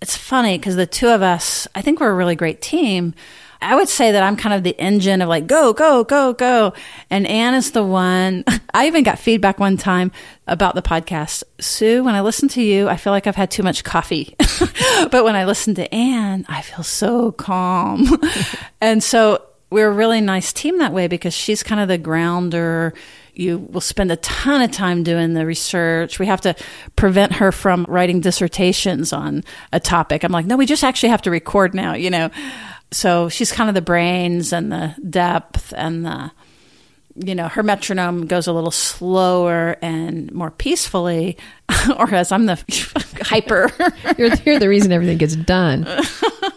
It's funny because the two of us, I think we're a really great team. I would say that I'm kind of the engine of like, go, go, go, go. And Ann is the one. I even got feedback one time about the podcast. Sue, when I listen to you, I feel like I've had too much coffee. but when I listen to Ann, I feel so calm. and so we're a really nice team that way because she's kind of the grounder. You will spend a ton of time doing the research. We have to prevent her from writing dissertations on a topic. I'm like, no, we just actually have to record now, you know. So she's kind of the brains and the depth and the you know, her metronome goes a little slower and more peacefully, or as I'm the hyper. you're, you're the reason everything gets done.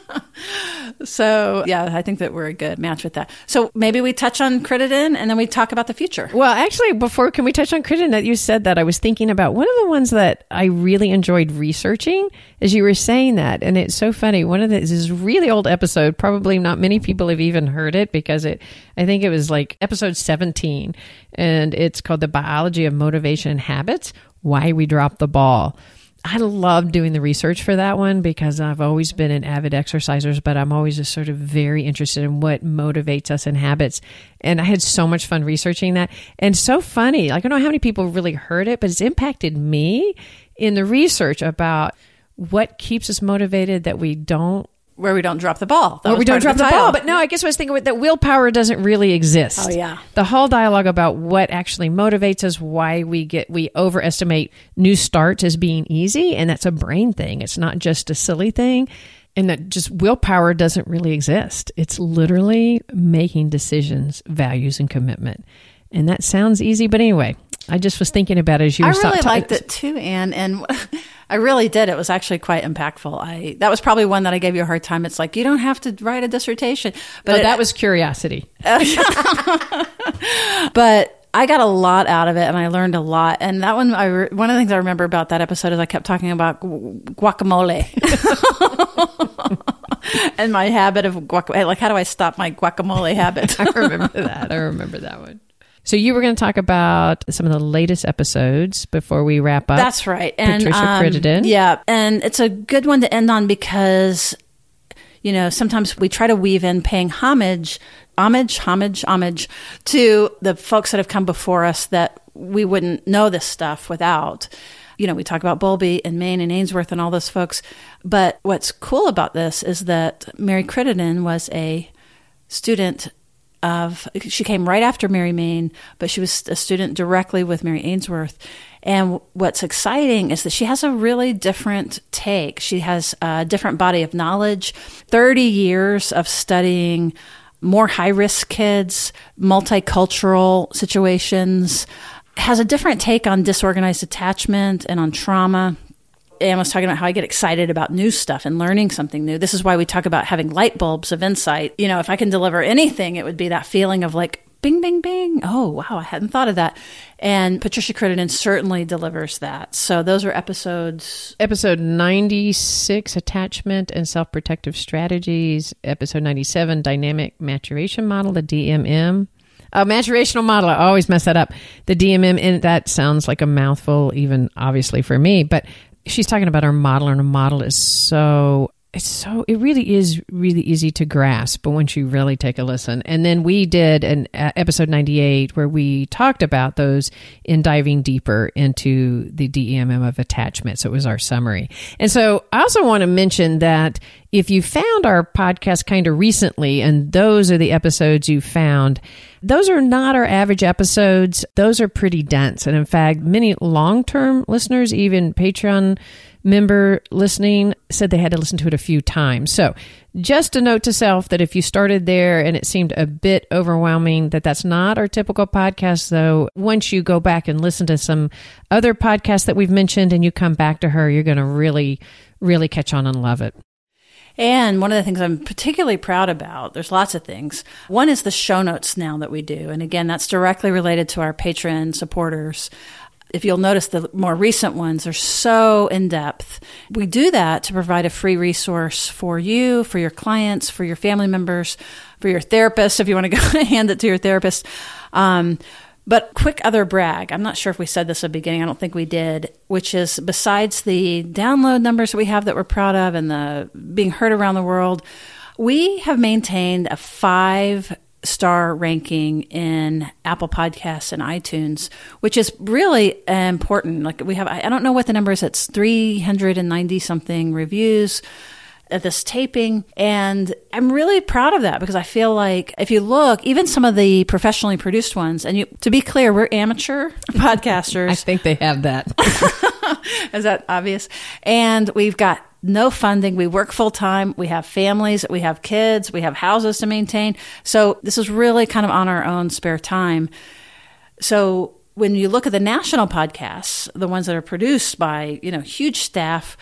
So yeah, I think that we're a good match with that. So maybe we touch on Crittenden and then we talk about the future. Well, actually, before can we touch on Crittenden? That you said that I was thinking about one of the ones that I really enjoyed researching as you were saying that, and it's so funny. One of the is this really old episode. Probably not many people have even heard it because it. I think it was like episode seventeen, and it's called "The Biology of Motivation and Habits: Why We Drop the Ball." I love doing the research for that one because I've always been an avid exerciser, but I'm always just sort of very interested in what motivates us in habits. And I had so much fun researching that. And so funny. Like, I don't know how many people really heard it, but it's impacted me in the research about what keeps us motivated that we don't where we don't drop the ball. That where we don't drop the, the ball. But no, I guess I was thinking that willpower doesn't really exist. Oh yeah. The whole dialogue about what actually motivates us, why we get we overestimate new starts as being easy, and that's a brain thing. It's not just a silly thing. And that just willpower doesn't really exist. It's literally making decisions, values, and commitment. And that sounds easy, but anyway, I just was thinking about it as you I were really liked it too, Ann. And I really did. It was actually quite impactful. I that was probably one that I gave you a hard time. It's like you don't have to write a dissertation, but no, it, that was curiosity. but I got a lot out of it, and I learned a lot. And that one, I re- one of the things I remember about that episode is I kept talking about guacamole. and my habit of guacamole. Like, how do I stop my guacamole habit? I remember that. I remember that one. So you were going to talk about some of the latest episodes before we wrap up. That's right. And Patricia um, Crittenden. Yeah, and it's a good one to end on because you know, sometimes we try to weave in paying homage, homage, homage, homage to the folks that have come before us that we wouldn't know this stuff without. You know, we talk about Bowlby and Main and Ainsworth and all those folks. But what's cool about this is that Mary Crittenden was a student of she came right after Mary Main, but she was a student directly with Mary Ainsworth. And what's exciting is that she has a really different take. She has a different body of knowledge, 30 years of studying more high risk kids, multicultural situations, has a different take on disorganized attachment and on trauma. Ann was talking about how I get excited about new stuff and learning something new. This is why we talk about having light bulbs of insight. You know, if I can deliver anything, it would be that feeling of like, bing, bing, bing. Oh, wow, I hadn't thought of that. And Patricia Crittenden certainly delivers that. So those are episodes. Episode 96, Attachment and Self Protective Strategies. Episode 97, Dynamic Maturation Model, the DMM. A oh, maturational model. I always mess that up. The DMM, and that sounds like a mouthful, even obviously for me. But she's talking about her model, and a model is so it's so it really is really easy to grasp but once you really take a listen. And then we did an uh, episode 98 where we talked about those in diving deeper into the DMM of attachment. So it was our summary. And so i also want to mention that if you found our podcast kind of recently and those are the episodes you found those are not our average episodes. Those are pretty dense. And in fact many long-term listeners even patreon member listening said they had to listen to it a few times. So, just a note to self that if you started there and it seemed a bit overwhelming, that that's not our typical podcast. Though, once you go back and listen to some other podcasts that we've mentioned and you come back to her, you're going to really, really catch on and love it. And one of the things I'm particularly proud about, there's lots of things. One is the show notes now that we do. And again, that's directly related to our patron supporters if you'll notice the more recent ones are so in depth. We do that to provide a free resource for you, for your clients, for your family members, for your therapist, if you want to go hand it to your therapist. Um, but quick other brag, I'm not sure if we said this at the beginning, I don't think we did, which is besides the download numbers that we have that we're proud of and the being heard around the world, we have maintained a five star ranking in Apple Podcasts and iTunes, which is really important. Like we have, I don't know what the number is. It's 390 something reviews at this taping. And I'm really proud of that because I feel like if you look, even some of the professionally produced ones, and you, to be clear, we're amateur podcasters. I think they have that. is that obvious? And we've got no funding. We work full time. We have families. We have kids. We have houses to maintain. So this is really kind of on our own spare time. So when you look at the national podcasts, the ones that are produced by, you know, huge staff,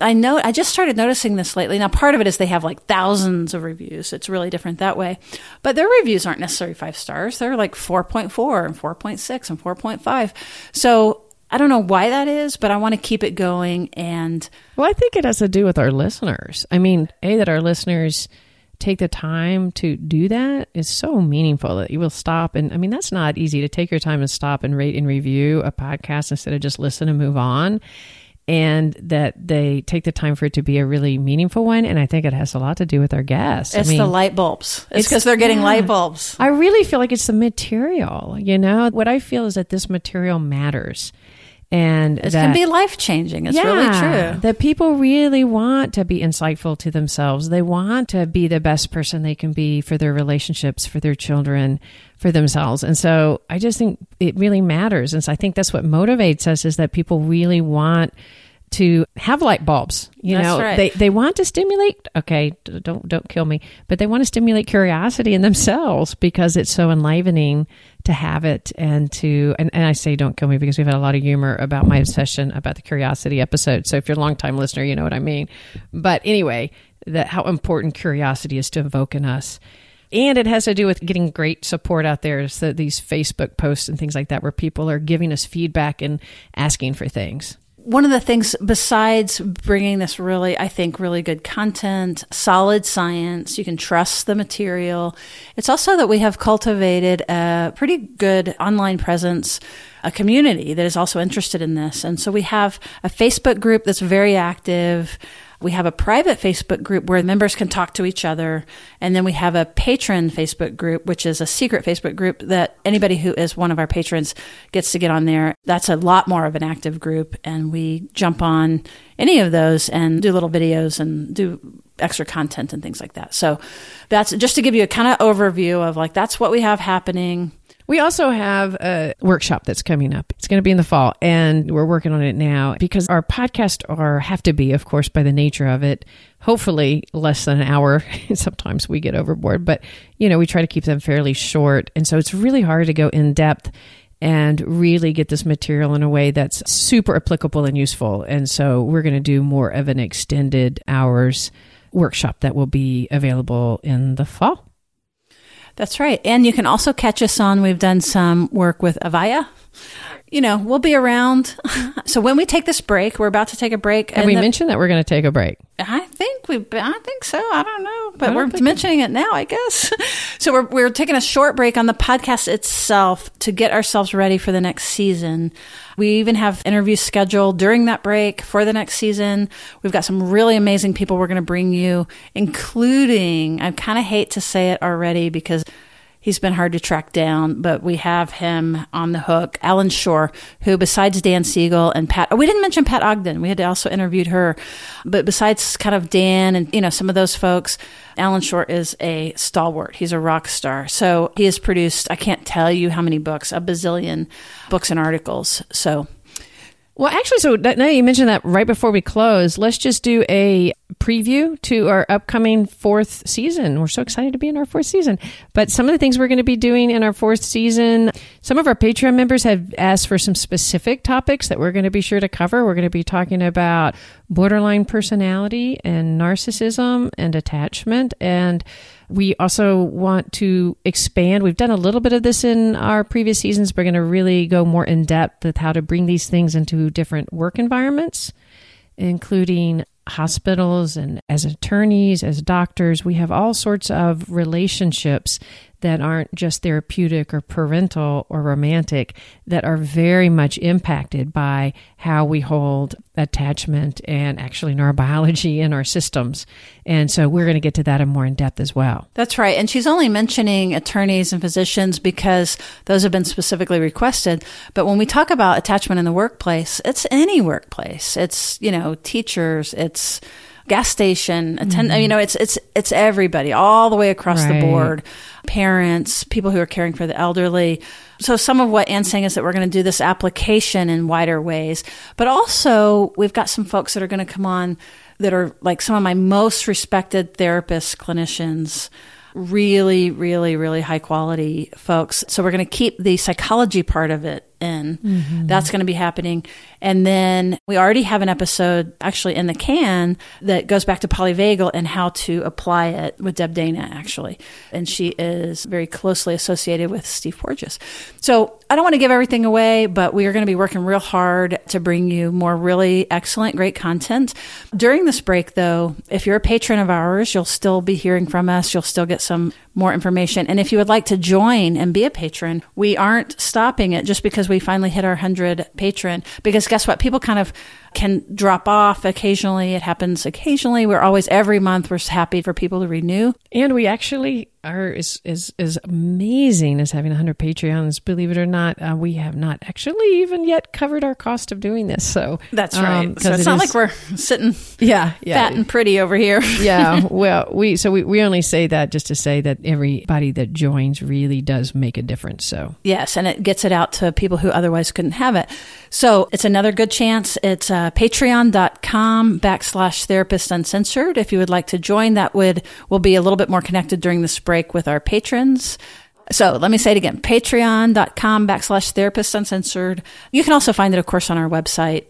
I know I just started noticing this lately. Now, part of it is they have like thousands of reviews. It's really different that way. But their reviews aren't necessarily five stars. They're like 4.4 and 4.6 and 4.5. So I don't know why that is, but I want to keep it going. And well, I think it has to do with our listeners. I mean, a that our listeners take the time to do that is so meaningful that you will stop and I mean that's not easy to take your time and stop and rate and review a podcast instead of just listen and move on and that they take the time for it to be a really meaningful one. And I think it has a lot to do with our guests. It's I mean, the light bulbs. It's because they're getting yeah. light bulbs. I really feel like it's the material. You know, what I feel is that this material matters and it that, can be life changing. It's yeah, really true. That people really want to be insightful to themselves. They want to be the best person they can be for their relationships, for their children, for themselves. And so I just think it really matters. And so I think that's what motivates us is that people really want to have light bulbs. You That's know, right. they they want to stimulate. Okay, don't don't kill me, but they want to stimulate curiosity in themselves because it's so enlivening to have it and to and, and I say don't kill me because we've had a lot of humor about my obsession about the curiosity episode. So if you're a long time listener, you know what I mean. But anyway, that how important curiosity is to evoke in us. And it has to do with getting great support out there. So these Facebook posts and things like that, where people are giving us feedback and asking for things one of the things besides bringing this really i think really good content solid science you can trust the material it's also that we have cultivated a pretty good online presence a community that is also interested in this. And so we have a facebook group that's very active we have a private Facebook group where members can talk to each other. And then we have a patron Facebook group, which is a secret Facebook group that anybody who is one of our patrons gets to get on there. That's a lot more of an active group. And we jump on any of those and do little videos and do extra content and things like that. So that's just to give you a kind of overview of like, that's what we have happening. We also have a workshop that's coming up. It's going to be in the fall, and we're working on it now because our podcasts are have to be, of course, by the nature of it, hopefully less than an hour. Sometimes we get overboard, but you know, we try to keep them fairly short, and so it's really hard to go in depth and really get this material in a way that's super applicable and useful. And so we're going to do more of an extended hours workshop that will be available in the fall. That's right. And you can also catch us on, we've done some work with Avaya. You know, we'll be around. so when we take this break, we're about to take a break. Have we the, mentioned that we're going to take a break? I think we, I think so. I don't know, but we're mentioning it now, I guess. so we're we're taking a short break on the podcast itself to get ourselves ready for the next season. We even have interviews scheduled during that break for the next season. We've got some really amazing people we're going to bring you, including I kind of hate to say it already because He's been hard to track down, but we have him on the hook. Allan Schore, who besides Dan Siegel and Pat, oh, we didn't mention Pat Ogden. We had also interviewed her, but besides kind of Dan and you know some of those folks, Allan Schore is a stalwart. He's a rock star. So he has produced I can't tell you how many books, a bazillion books and articles. So Well, actually, so now you mentioned that right before we close, let's just do a preview to our upcoming fourth season. We're so excited to be in our fourth season. But some of the things we're going to be doing in our fourth season, some of our Patreon members have asked for some specific topics that we're going to be sure to cover. We're going to be talking about borderline personality and narcissism and attachment and we also want to expand. We've done a little bit of this in our previous seasons. We're going to really go more in depth with how to bring these things into different work environments, including hospitals and as attorneys, as doctors. We have all sorts of relationships that aren't just therapeutic or parental or romantic that are very much impacted by how we hold attachment and actually neurobiology in our systems. And so we're going to get to that in more in depth as well. That's right. And she's only mentioning attorneys and physicians because those have been specifically requested. But when we talk about attachment in the workplace, it's any workplace. It's, you know, teachers, it's gas station attend mm-hmm. you know it's it's it's everybody all the way across right. the board parents people who are caring for the elderly so some of what Ann's saying is that we're going to do this application in wider ways but also we've got some folks that are going to come on that are like some of my most respected therapists clinicians really really really high quality folks so we're going to keep the psychology part of it in. Mm-hmm. That's going to be happening. And then we already have an episode actually in the can that goes back to polyvagal and how to apply it with Deb Dana, actually. And she is very closely associated with Steve Porges. So I don't want to give everything away, but we are going to be working real hard to bring you more really excellent, great content. During this break, though, if you're a patron of ours, you'll still be hearing from us. You'll still get some more information. And if you would like to join and be a patron, we aren't stopping it just because we finally hit our 100 patron. Because guess what? People kind of can drop off occasionally. It happens occasionally. We're always every month. We're happy for people to renew. And we actually are is is is amazing as having 100 Patreons. Believe it or not, uh, we have not actually even yet covered our cost of doing this. So that's right. Um, so it's it not is, like we're sitting yeah, yeah fat and pretty over here. yeah. Well, we so we, we only say that just to say that everybody that joins really does make a difference. So yes, and it gets it out to people who otherwise couldn't have it. So it's another good chance. It's uh, patreon.com backslash therapist uncensored. If you would like to join, that would will be a little bit more connected during this break with our patrons. So let me say it again patreon.com backslash therapist uncensored. You can also find it, of course, on our website.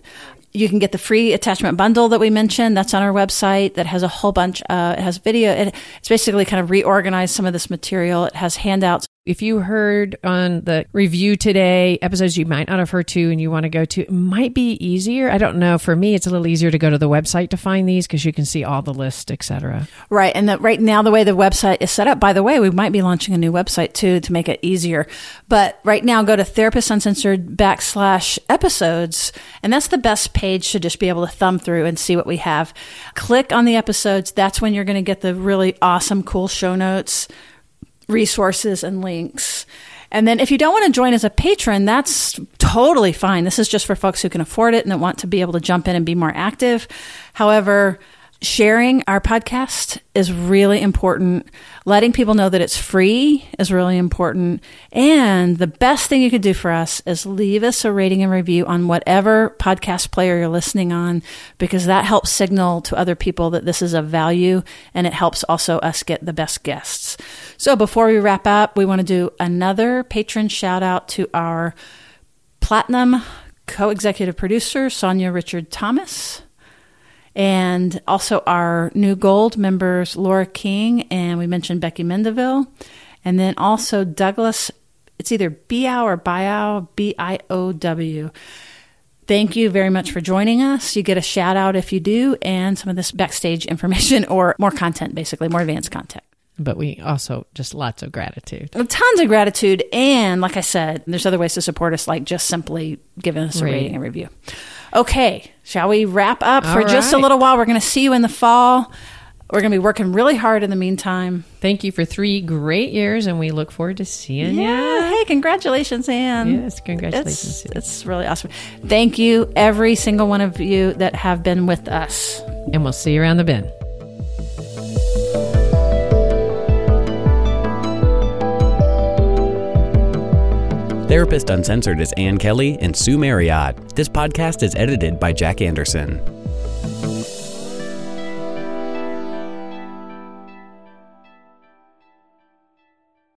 You can get the free attachment bundle that we mentioned. That's on our website. That has a whole bunch. Uh, it has video. It, it's basically kind of reorganized some of this material. It has handouts if you heard on the review today episodes you might not have heard to and you want to go to, it might be easier. I don't know. For me, it's a little easier to go to the website to find these because you can see all the list, etc. Right. And that right now, the way the website is set up, by the way, we might be launching a new website too to make it easier. But right now, go to Therapist Uncensored backslash episodes. And that's the best page to just be able to thumb through and see what we have. Click on the episodes. That's when you're going to get the really awesome, cool show notes resources and links. And then if you don't want to join as a patron, that's totally fine. This is just for folks who can afford it and that want to be able to jump in and be more active. However, sharing our podcast is really important. Letting people know that it's free is really important. And the best thing you could do for us is leave us a rating and review on whatever podcast player you're listening on, because that helps signal to other people that this is of value and it helps also us get the best guests. So before we wrap up, we want to do another patron shout out to our platinum co executive producer, Sonia Richard Thomas and also our new gold members, Laura King, and we mentioned Becky Mendeville, and then also Douglas. It's either Biow or Biow, B I O W. Thank you very much for joining us. You get a shout out if you do, and some of this backstage information or more content, basically, more advanced content but we also just lots of gratitude. Oh, tons of gratitude. And like I said, there's other ways to support us, like just simply giving us a rating and review. Okay, shall we wrap up All for right. just a little while? We're going to see you in the fall. We're going to be working really hard in the meantime. Thank you for three great years, and we look forward to seeing you. yeah. you. Hey, congratulations, Ann. Yes, congratulations. It's, it's really awesome. Thank you, every single one of you that have been with us. And we'll see you around the bend. Therapist Uncensored is Ann Kelley and Sue Marriott. This podcast is edited by Jack Anderson.